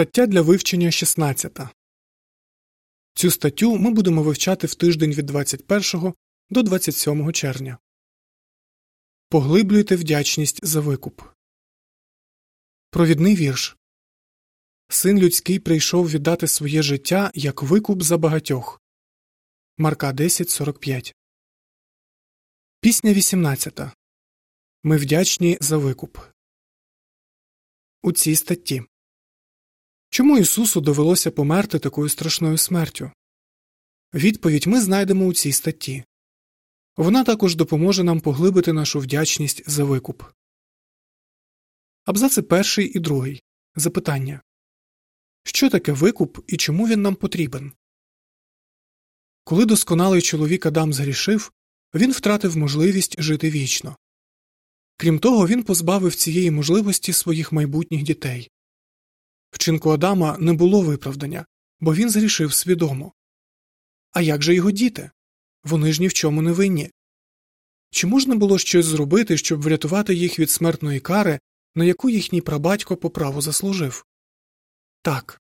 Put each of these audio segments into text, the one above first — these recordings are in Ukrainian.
Стаття для вивчення 16. Цю статтю ми будемо вивчати в тиждень від 21 до 27 червня. Поглиблюйте вдячність за викуп. Провідний вірш Син людський прийшов віддати своє життя як викуп за багатьох. Марка 10.45 Пісня 18. Ми вдячні за викуп. У цій статті Чому Ісусу довелося померти такою страшною смертю? Відповідь ми знайдемо у цій статті. Вона також допоможе нам поглибити нашу вдячність за викуп. Абзаци перший і другий. Запитання Що таке викуп і чому він нам потрібен? Коли досконалий чоловік Адам згрішив, він втратив можливість жити вічно. Крім того, він позбавив цієї можливості своїх майбутніх дітей. Вчинку Адама не було виправдання, бо він зрішив свідомо. А як же його діти? Вони ж ні в чому не винні. Чи можна було щось зробити, щоб врятувати їх від смертної кари, на яку їхній прабатько по праву заслужив? Так.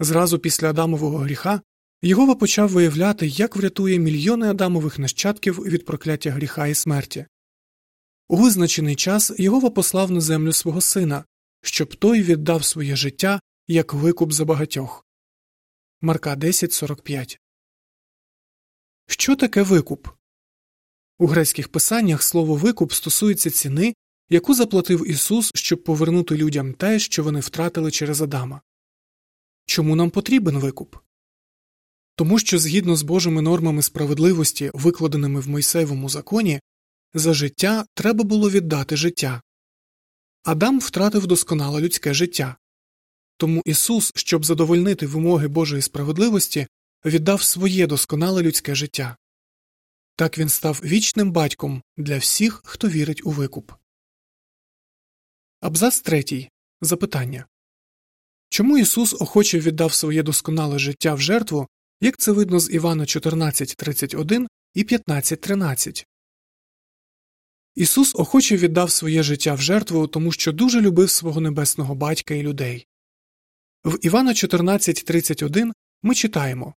Зразу після Адамового гріха Єгова почав виявляти, як врятує мільйони Адамових нащадків від прокляття гріха і смерті. У визначений час Єгова послав на землю свого сина, щоб той віддав своє життя як викуп за багатьох. Марка 10.45 Що таке викуп? У грецьких писаннях слово викуп стосується ціни, яку заплатив Ісус, щоб повернути людям те, що вони втратили через Адама. Чому нам потрібен викуп? Тому що згідно з Божими нормами справедливості, викладеними в Мойсеєвому законі, за життя треба було віддати життя. Адам втратив досконале людське життя. Тому Ісус, щоб задовольнити вимоги Божої справедливості, віддав своє досконале людське життя. Так він став вічним батьком для всіх, хто вірить у викуп. Абзац третій. Запитання Чому Ісус охоче віддав своє досконале життя в жертву, як це видно з Івана 14.31 і 15.13? Ісус охоче віддав своє життя в жертву, тому що дуже любив свого небесного батька і людей. В Івана 14.31 ми читаємо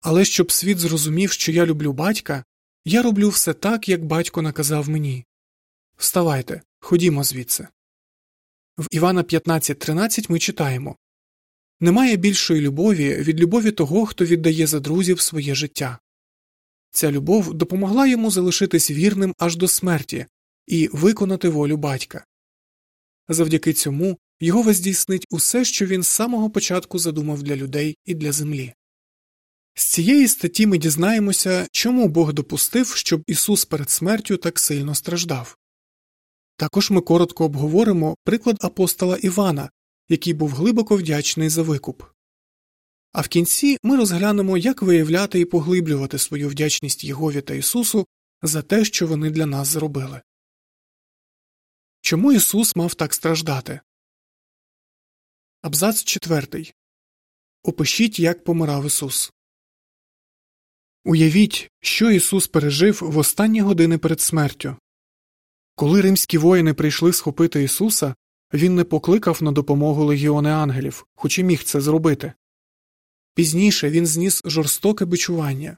Але щоб світ зрозумів, що я люблю батька, я роблю все так, як батько наказав мені. Вставайте, ходімо звідси. В Івана 15.13 ми читаємо Немає більшої любові від любові того, хто віддає за друзів своє життя. Ця любов допомогла йому залишитись вірним аж до смерті і виконати волю батька. Завдяки цьому його здійснить усе, що він з самого початку задумав для людей і для землі. З цієї статті ми дізнаємося, чому Бог допустив, щоб Ісус перед смертю так сильно страждав. Також ми коротко обговоримо приклад апостола Івана, який був глибоко вдячний за викуп. А в кінці ми розглянемо, як виявляти і поглиблювати свою вдячність Єгові та Ісусу за те, що вони для нас зробили. Чому Ісус мав так страждати? Абзац 4. Опишіть, як помирав Ісус. Уявіть, що Ісус пережив в останні години перед смертю. Коли римські воїни прийшли схопити Ісуса, Він не покликав на допомогу легіони ангелів, хоч і міг це зробити. Пізніше він зніс жорстоке бичування.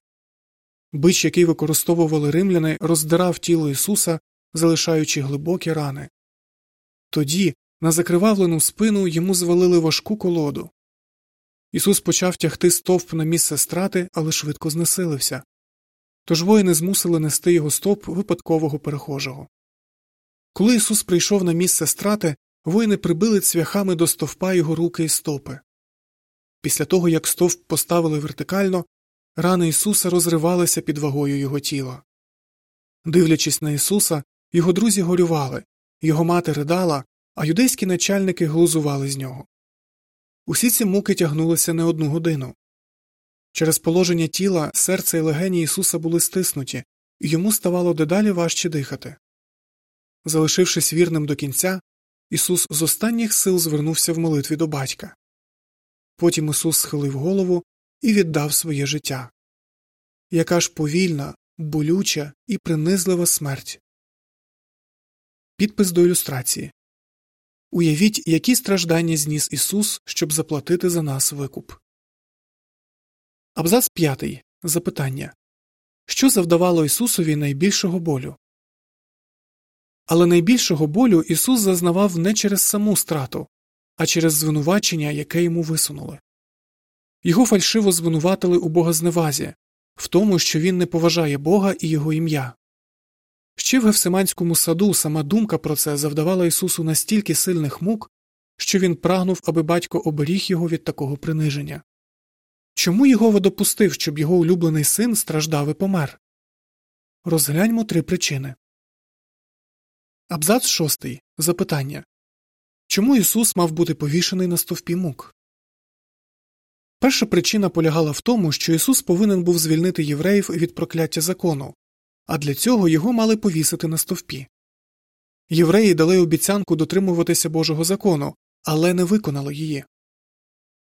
Бич, який використовували римляни, роздирав тіло Ісуса, залишаючи глибокі рани. Тоді на закривавлену спину йому звалили важку колоду. Ісус почав тягти стовп на місце страти, але швидко знесилився. Тож воїни змусили нести його стовп випадкового перехожого. Коли Ісус прийшов на місце страти, воїни прибили цвяхами до стовпа його руки і стопи. Після того, як стовп поставили вертикально, рани Ісуса розривалися під вагою його тіла. Дивлячись на Ісуса, його друзі горювали, його мати ридала, а юдейські начальники глузували з нього. Усі ці муки тягнулися не одну годину. Через положення тіла серце і легені Ісуса були стиснуті, і йому ставало дедалі важче дихати. Залишившись вірним до кінця, Ісус з останніх сил звернувся в молитві до батька. Потім Ісус схилив голову і віддав своє життя. Яка ж повільна, болюча і принизлива смерть. Підпис до ілюстрації Уявіть, які страждання зніс Ісус, щоб заплатити за нас викуп. Абзац 5. Запитання Що завдавало Ісусові найбільшого болю? Але найбільшого болю Ісус зазнавав не через саму страту, а через звинувачення, яке йому висунули. Його фальшиво звинуватили у богозневазі, в тому, що він не поважає Бога і його ім'я. Ще в Гефсиманському саду сама думка про це завдавала Ісусу настільки сильних мук, що він прагнув, аби батько оберіг його від такого приниження. Чому Єгова допустив, щоб його улюблений син страждав і помер? Розгляньмо три причини. Абзац шостий. Запитання Чому Ісус мав бути повішений на стовпі мук? Перша причина полягала в тому, що Ісус повинен був звільнити євреїв від прокляття закону, а для цього його мали повісити на стовпі. Євреї дали обіцянку дотримуватися Божого закону, але не виконали її.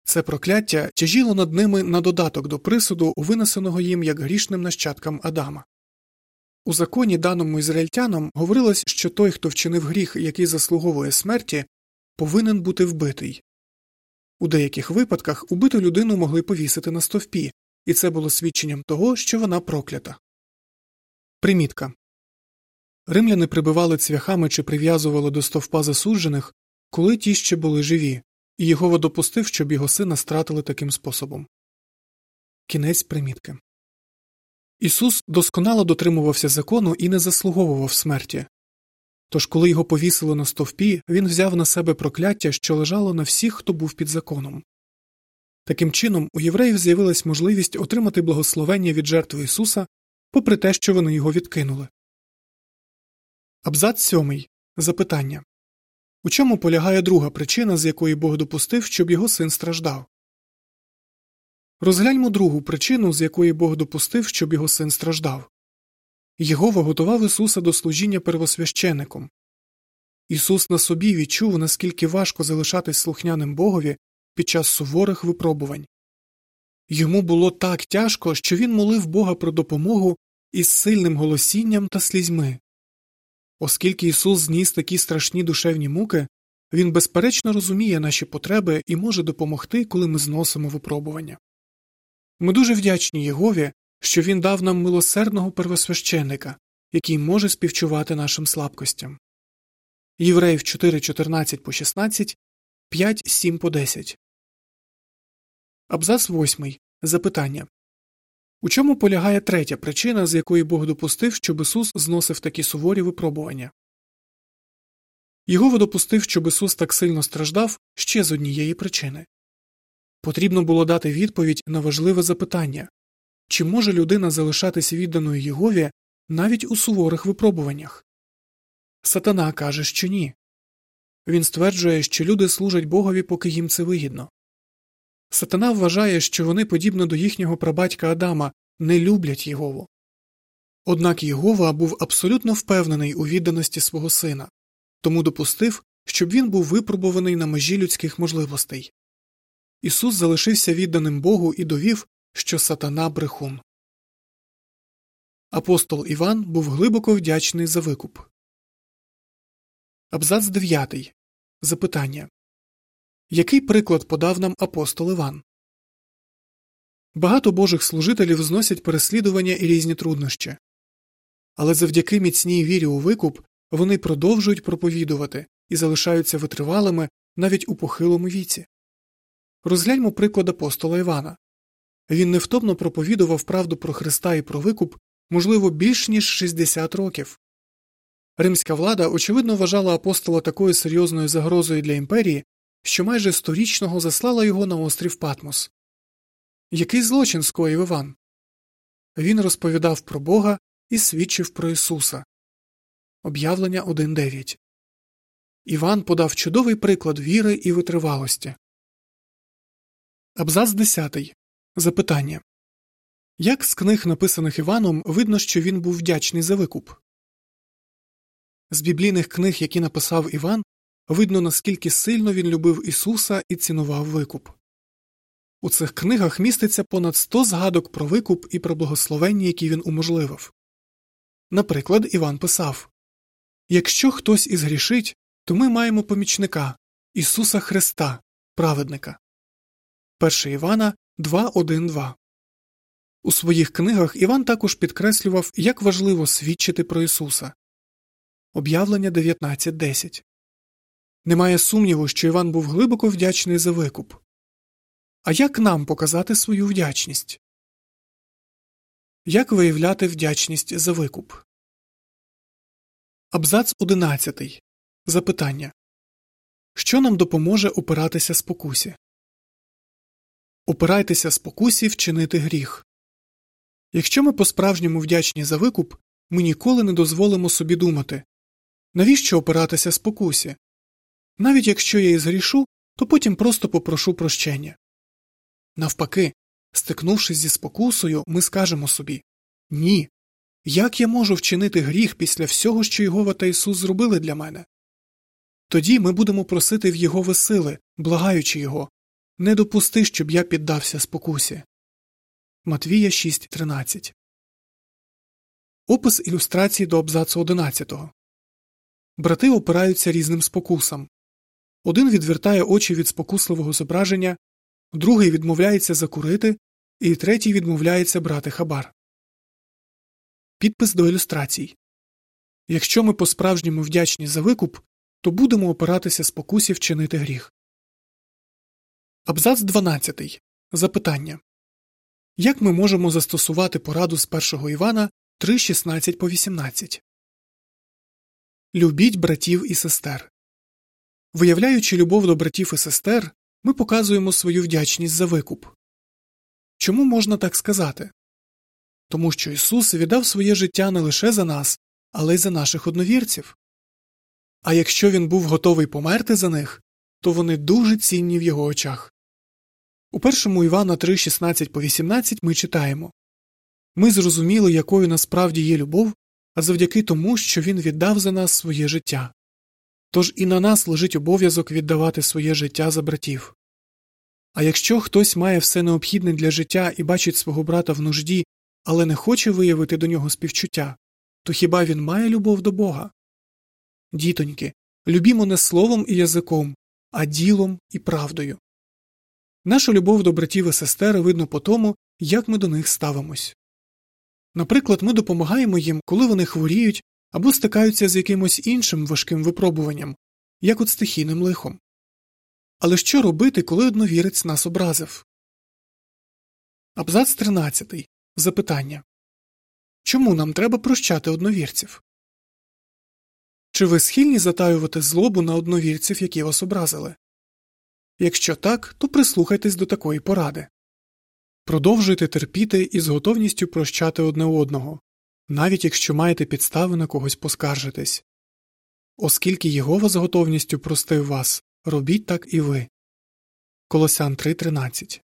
Це прокляття тяжіло над ними на додаток до присуду, винесеного їм як грішним нащадкам Адама. У законі, даному ізраїльтянам, говорилось, що той, хто вчинив гріх, який заслуговує смерті, повинен бути вбитий. У деяких випадках убиту людину могли повісити на стовпі, і це було свідченням того, що вона проклята. Примітка Римляни прибивали цвяхами чи прив'язували до стовпа засуджених, коли ті ще були живі, і Єгова допустив, щоб його сина стратили таким способом. Кінець примітки. Ісус досконало дотримувався закону і не заслуговував смерті. Тож, коли його повісили на стовпі, він взяв на себе прокляття, що лежало на всіх, хто був під законом. Таким чином, у євреїв з'явилась можливість отримати благословення від жертви Ісуса, попри те, що вони його відкинули. Абзац сьомий. Запитання У чому полягає друга причина, з якої Бог допустив, щоб його син страждав? Розгляньмо другу причину, з якої Бог допустив, щоб його син страждав. Єгова готував Ісуса до служіння первосвящеником. Ісус на собі відчув, наскільки важко залишатись слухняним Богові під час суворих випробувань. Йому було так тяжко, що він молив Бога про допомогу із сильним голосінням та слізьми. Оскільки Ісус зніс такі страшні душевні муки, Він безперечно розуміє наші потреби і може допомогти, коли ми зносимо випробування. Ми дуже вдячні Єгові, що він дав нам милосердного первосвященника, який може співчувати нашим слабкостям. Євреїв 4.14 по 16, 5.7 по 10. Абзац 8. Запитання У чому полягає третя причина, з якої Бог допустив, щоб Ісус зносив такі суворі випробування? Його допустив, щоб Ісус так сильно страждав ще з однієї причини. Потрібно було дати відповідь на важливе запитання чи може людина залишатись відданою Єгові навіть у суворих випробуваннях? Сатана каже, що ні. Він стверджує, що люди служать Богові, поки їм це вигідно. Сатана вважає, що вони, подібно до їхнього прабатька Адама, не люблять Єгову. Однак Єгова був абсолютно впевнений у відданості свого сина, тому допустив, щоб він був випробуваний на межі людських можливостей. Ісус залишився відданим Богу і довів, що сатана брехун. Апостол Іван був глибоко вдячний за викуп. Абзац 9. Запитання Який приклад подав нам апостол Іван? Багато божих служителів зносять переслідування і різні труднощі. Але завдяки міцній вірі у викуп вони продовжують проповідувати і залишаються витривалими навіть у похилому віці. Розгляньмо приклад апостола Івана він невтомно проповідував правду про Христа і про викуп, можливо, більш ніж 60 років. Римська влада, очевидно, вважала апостола такою серйозною загрозою для імперії, що майже сторічного заслала його на острів Патмос. Який злочин скоїв Іван? Він розповідав про Бога і свідчив про Ісуса. Об'явлення 1.9 Іван подав чудовий приклад віри і витривалості. Абзац 10. Запитання Як з книг, написаних Іваном, видно, що він був вдячний за викуп? З біблійних книг, які написав Іван, видно, наскільки сильно він любив Ісуса і цінував викуп. У цих книгах міститься понад 100 згадок про викуп і про благословення, які він уможливив. Наприклад, Іван писав Якщо хтось і згрішить, то ми маємо помічника Ісуса Христа, праведника. 1 Івана 2.1.2 У своїх книгах Іван також підкреслював, як важливо свідчити про Ісуса. Об'явлення 19.10 Немає сумніву, що Іван був глибоко вдячний за викуп. А як нам показати свою вдячність? Як виявляти вдячність за викуп? Абзац 11. Запитання Що нам допоможе опиратися спокусі? Опирайтеся спокусі вчинити гріх. Якщо ми по справжньому вдячні за викуп, ми ніколи не дозволимо собі думати навіщо опиратися спокусі? Навіть якщо я і згрішу, то потім просто попрошу прощення. Навпаки, стикнувшись зі спокусою, ми скажемо собі Ні. Як я можу вчинити гріх після всього, що Єгова та Ісус зробили для мене? Тоді ми будемо просити в Єгови сили, благаючи Його не допусти, щоб я піддався спокусі. Матвія 6.13 Опис ілюстрації до абзацу 11. Брати опираються різним спокусам. Один відвертає очі від спокусливого зображення, другий відмовляється закурити, і третій відмовляється брати хабар. Підпис до ілюстрацій Якщо ми по справжньому вдячні за викуп, то будемо опиратися спокусі вчинити гріх. Абзац 12. Запитання Як ми можемо застосувати пораду з 1 Івана 3.16 по 18? Любіть братів і сестер. Виявляючи любов до братів і сестер, ми показуємо свою вдячність за викуп. Чому можна так сказати? Тому що Ісус віддав своє життя не лише за нас, але й за наших одновірців. А якщо він був готовий померти за них, то вони дуже цінні в його очах. У першому Івана 3, 16 по 18 ми читаємо Ми зрозуміли, якою насправді є любов, а завдяки тому, що він віддав за нас своє життя. Тож і на нас лежить обов'язок віддавати своє життя за братів. А якщо хтось має все необхідне для життя і бачить свого брата в нужді, але не хоче виявити до нього співчуття, то хіба він має любов до Бога? Дітоньки, любімо не словом і язиком, а ділом і правдою. Наша любов до братів і сестер видно по тому, як ми до них ставимось. Наприклад, ми допомагаємо їм, коли вони хворіють або стикаються з якимось іншим важким випробуванням, як от стихійним лихом. Але що робити, коли одновірець нас образив? Абзац 13. Запитання Чому нам треба прощати одновірців? Чи ви схильні затаювати злобу на одновірців, які вас образили? Якщо так, то прислухайтесь до такої поради. Продовжуйте терпіти і з готовністю прощати одне одного, навіть якщо маєте підстави на когось поскаржитись. Оскільки Єгова з готовністю простив вас, робіть так і ви. Колосян 3.13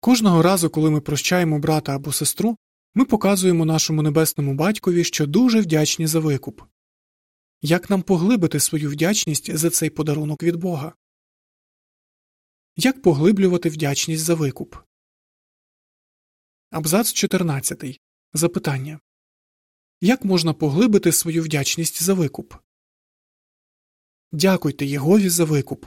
Кожного разу, коли ми прощаємо брата або сестру, ми показуємо нашому небесному батькові, що дуже вдячні за викуп. Як нам поглибити свою вдячність за цей подарунок від Бога? Як поглиблювати вдячність за викуп? Абзац 14. Запитання Як можна поглибити свою вдячність за викуп? Дякуйте Єгові за викуп.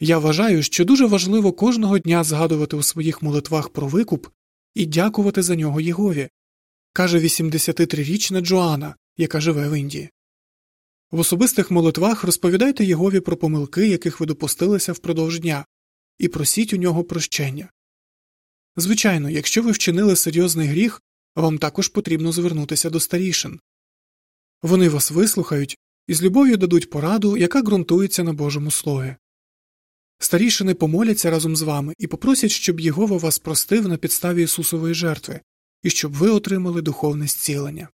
Я вважаю, що дуже важливо кожного дня згадувати у своїх молитвах про викуп і дякувати за нього Єгові, каже 83-річна Джоанна, яка живе в Індії. В особистих молитвах розповідайте Єгові про помилки, яких ви допустилися впродовж дня, і просіть у нього прощення. Звичайно, якщо ви вчинили серйозний гріх, вам також потрібно звернутися до старішин. Вони вас вислухають і з любов'ю дадуть пораду, яка ґрунтується на Божому слові. Старішини помоляться разом з вами і попросять, щоб Єгова вас простив на підставі Ісусової жертви і щоб ви отримали духовне зцілення.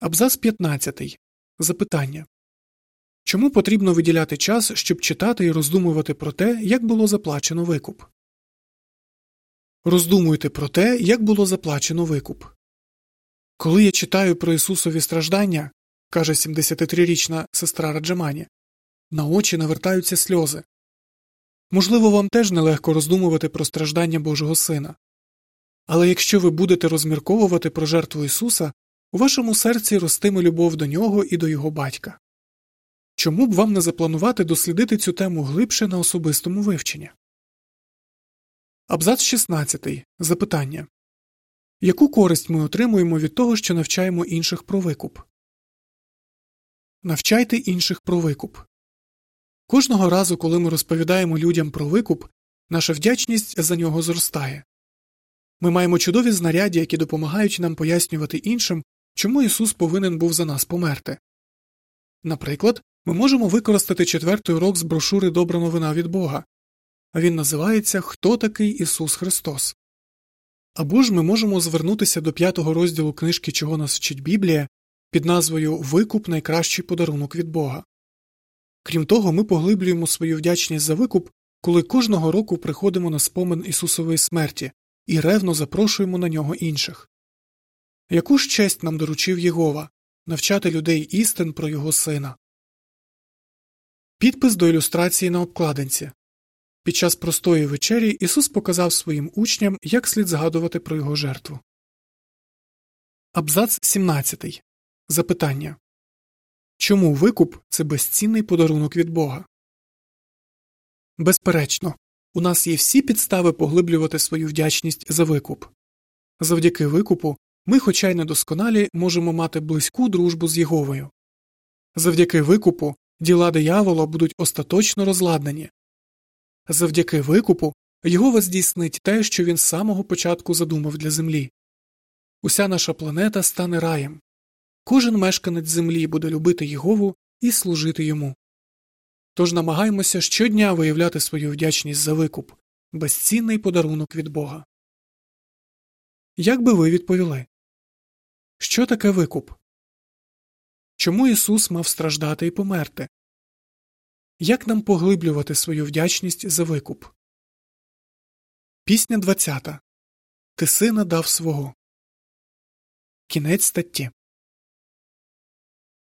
Абзац 15. Запитання Чому потрібно виділяти час, щоб читати і роздумувати про те, як було заплачено викуп? Роздумуйте про те, як було заплачено викуп. Коли я читаю про Ісусові страждання, каже 73-річна сестра Раджамані, на очі навертаються сльози. Можливо, вам теж нелегко роздумувати про страждання Божого Сина. Але якщо ви будете розмірковувати про жертву Ісуса, у вашому серці ростиме любов до нього і до його батька. Чому б вам не запланувати дослідити цю тему глибше на особистому вивченні? Абзац 16. Запитання Яку користь ми отримуємо від того, що навчаємо інших про викуп? Навчайте інших про викуп. Кожного разу, коли ми розповідаємо людям про викуп, наша вдячність за нього зростає. Ми маємо чудові знаряддя, які допомагають нам пояснювати іншим, чому Ісус повинен був за нас померти. Наприклад, ми можемо використати четвертий урок з брошури Добра новина від Бога. Він називається Хто такий Ісус Христос. Або ж ми можемо звернутися до п'ятого розділу книжки, чого нас вчить Біблія, під назвою Викуп найкращий подарунок від Бога. Крім того, ми поглиблюємо свою вдячність за викуп, коли кожного року приходимо на спомин Ісусової смерті і ревно запрошуємо на нього інших. Яку ж честь нам доручив Єгова навчати людей істин про його сина. Підпис до ілюстрації на обкладинці під час простої вечері Ісус показав своїм учням, як слід згадувати про його жертву. Абзац 17. Запитання Чому викуп це безцінний подарунок від Бога? Безперечно, у нас є всі підстави поглиблювати свою вдячність за викуп. Завдяки викупу ми, хоча й недосконалі, можемо мати близьку дружбу з Єговою. Завдяки викупу діла диявола будуть остаточно розладнані. Завдяки викупу Єгова здійснить те, що він з самого початку задумав для землі. Уся наша планета стане раєм. Кожен мешканець землі буде любити Єгову і служити йому. Тож намагаємося щодня виявляти свою вдячність за викуп безцінний подарунок від Бога. Як би ви відповіли? Що таке викуп? Чому Ісус мав страждати і померти? Як нам поглиблювати свою вдячність за викуп? Пісня 20. Ти сина дав свого. Кінець статті